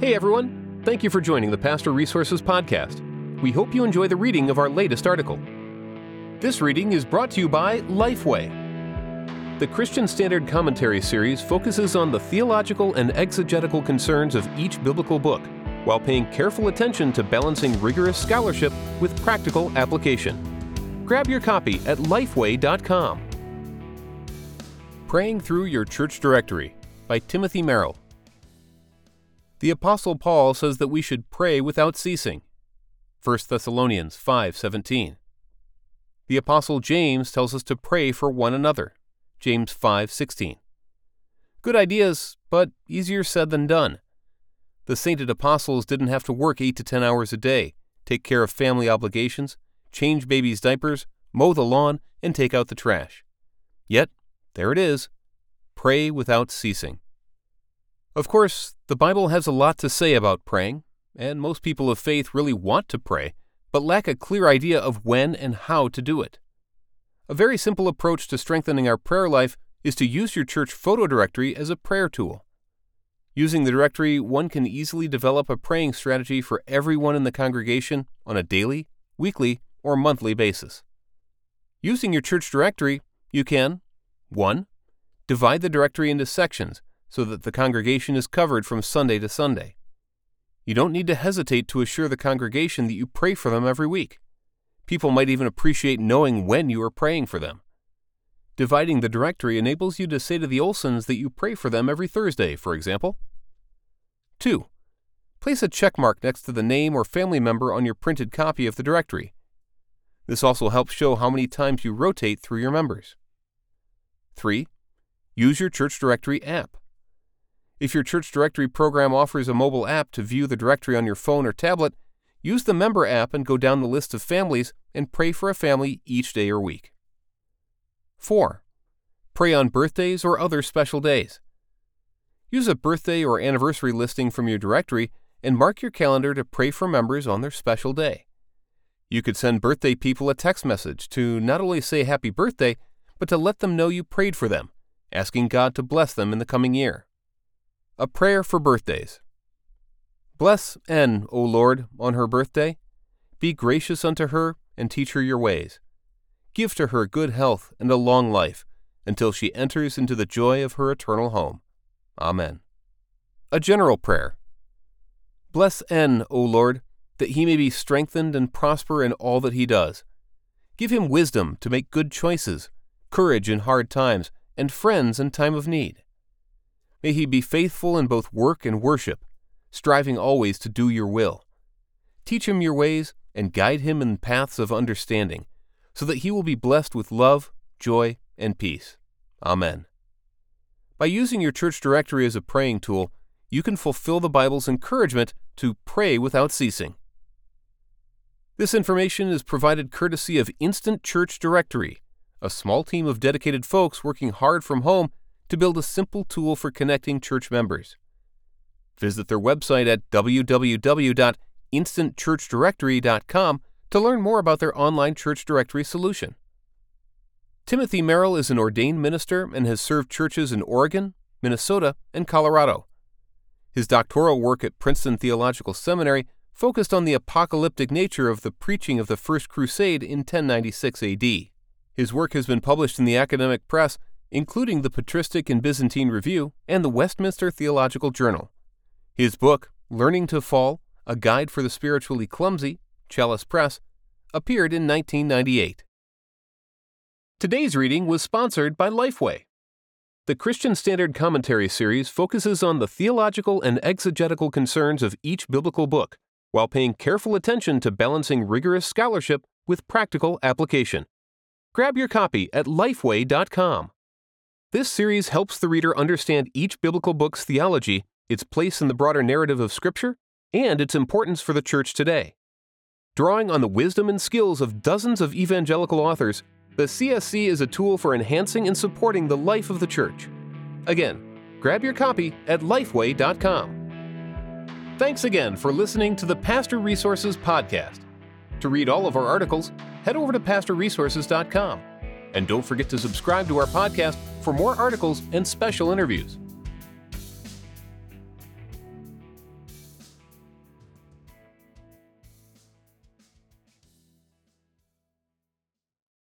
Hey everyone, thank you for joining the Pastor Resources Podcast. We hope you enjoy the reading of our latest article. This reading is brought to you by Lifeway. The Christian Standard Commentary series focuses on the theological and exegetical concerns of each biblical book, while paying careful attention to balancing rigorous scholarship with practical application. Grab your copy at lifeway.com. Praying Through Your Church Directory by Timothy Merrill. The apostle Paul says that we should pray without ceasing. 1 Thessalonians 5:17. The apostle James tells us to pray for one another. James 5:16. Good ideas, but easier said than done. The sainted apostles didn't have to work 8 to 10 hours a day, take care of family obligations, change babies' diapers, mow the lawn, and take out the trash. Yet, there it is. Pray without ceasing. Of course, the Bible has a lot to say about praying, and most people of faith really want to pray, but lack a clear idea of when and how to do it. A very simple approach to strengthening our prayer life is to use your church photo directory as a prayer tool. Using the directory, one can easily develop a praying strategy for everyone in the congregation on a daily, weekly, or monthly basis. Using your church directory, you can 1. Divide the directory into sections so that the congregation is covered from Sunday to Sunday. You don't need to hesitate to assure the congregation that you pray for them every week. People might even appreciate knowing when you are praying for them. Dividing the directory enables you to say to the Olsons that you pray for them every Thursday, for example. 2. Place a check mark next to the name or family member on your printed copy of the directory. This also helps show how many times you rotate through your members. 3. Use your church directory app. If your church directory program offers a mobile app to view the directory on your phone or tablet, use the member app and go down the list of families and pray for a family each day or week. 4. Pray on birthdays or other special days. Use a birthday or anniversary listing from your directory and mark your calendar to pray for members on their special day. You could send birthday people a text message to not only say happy birthday, but to let them know you prayed for them, asking God to bless them in the coming year. A prayer for birthdays. Bless N, O Lord, on her birthday. Be gracious unto her and teach her your ways. Give to her good health and a long life until she enters into the joy of her eternal home. Amen. A general prayer. Bless N, O Lord, that he may be strengthened and prosper in all that he does. Give him wisdom to make good choices, courage in hard times, and friends in time of need. May he be faithful in both work and worship, striving always to do your will. Teach him your ways and guide him in paths of understanding, so that he will be blessed with love, joy, and peace. Amen. By using your church directory as a praying tool, you can fulfill the Bible's encouragement to pray without ceasing. This information is provided courtesy of Instant Church Directory, a small team of dedicated folks working hard from home to build a simple tool for connecting church members. Visit their website at www.instantchurchdirectory.com to learn more about their online church directory solution. Timothy Merrill is an ordained minister and has served churches in Oregon, Minnesota, and Colorado. His doctoral work at Princeton Theological Seminary focused on the apocalyptic nature of the preaching of the First Crusade in 1096 AD. His work has been published in the academic press including the Patristic and Byzantine Review and the Westminster Theological Journal. His book, Learning to Fall A Guide for the Spiritually Clumsy, Chalice Press, appeared in 1998. Today's reading was sponsored by Lifeway. The Christian Standard Commentary series focuses on the theological and exegetical concerns of each biblical book, while paying careful attention to balancing rigorous scholarship with practical application. Grab your copy at lifeway.com. This series helps the reader understand each biblical book's theology, its place in the broader narrative of Scripture, and its importance for the church today. Drawing on the wisdom and skills of dozens of evangelical authors, the CSC is a tool for enhancing and supporting the life of the church. Again, grab your copy at lifeway.com. Thanks again for listening to the Pastor Resources Podcast. To read all of our articles, head over to pastorresources.com. And don't forget to subscribe to our podcast for more articles and special interviews.